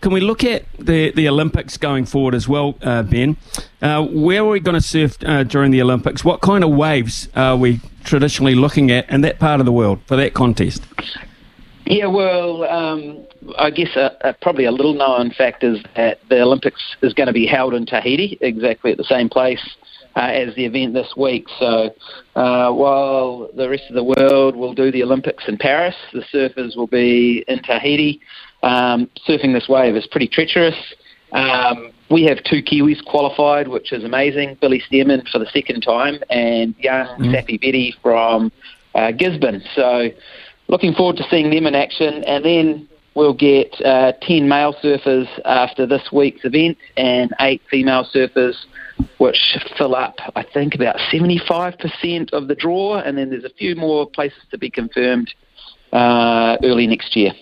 Can we look at the, the Olympics going forward as well, uh, Ben? Uh, where are we going to surf uh, during the Olympics? What kind of waves are we traditionally looking at in that part of the world for that contest? Yeah, well, um, I guess uh, uh, probably a little known fact is that the Olympics is going to be held in Tahiti, exactly at the same place uh, as the event this week. So uh, while the rest of the world will do the Olympics in Paris, the surfers will be in Tahiti. Um, surfing this wave is pretty treacherous. Um, we have two Kiwis qualified, which is amazing. Billy Stairmand for the second time, and young mm. Saffi Vette from uh, Gisborne. So, looking forward to seeing them in action. And then we'll get uh, 10 male surfers after this week's event and eight female surfers, which fill up, I think, about 75% of the draw. And then there's a few more places to be confirmed uh, early next year.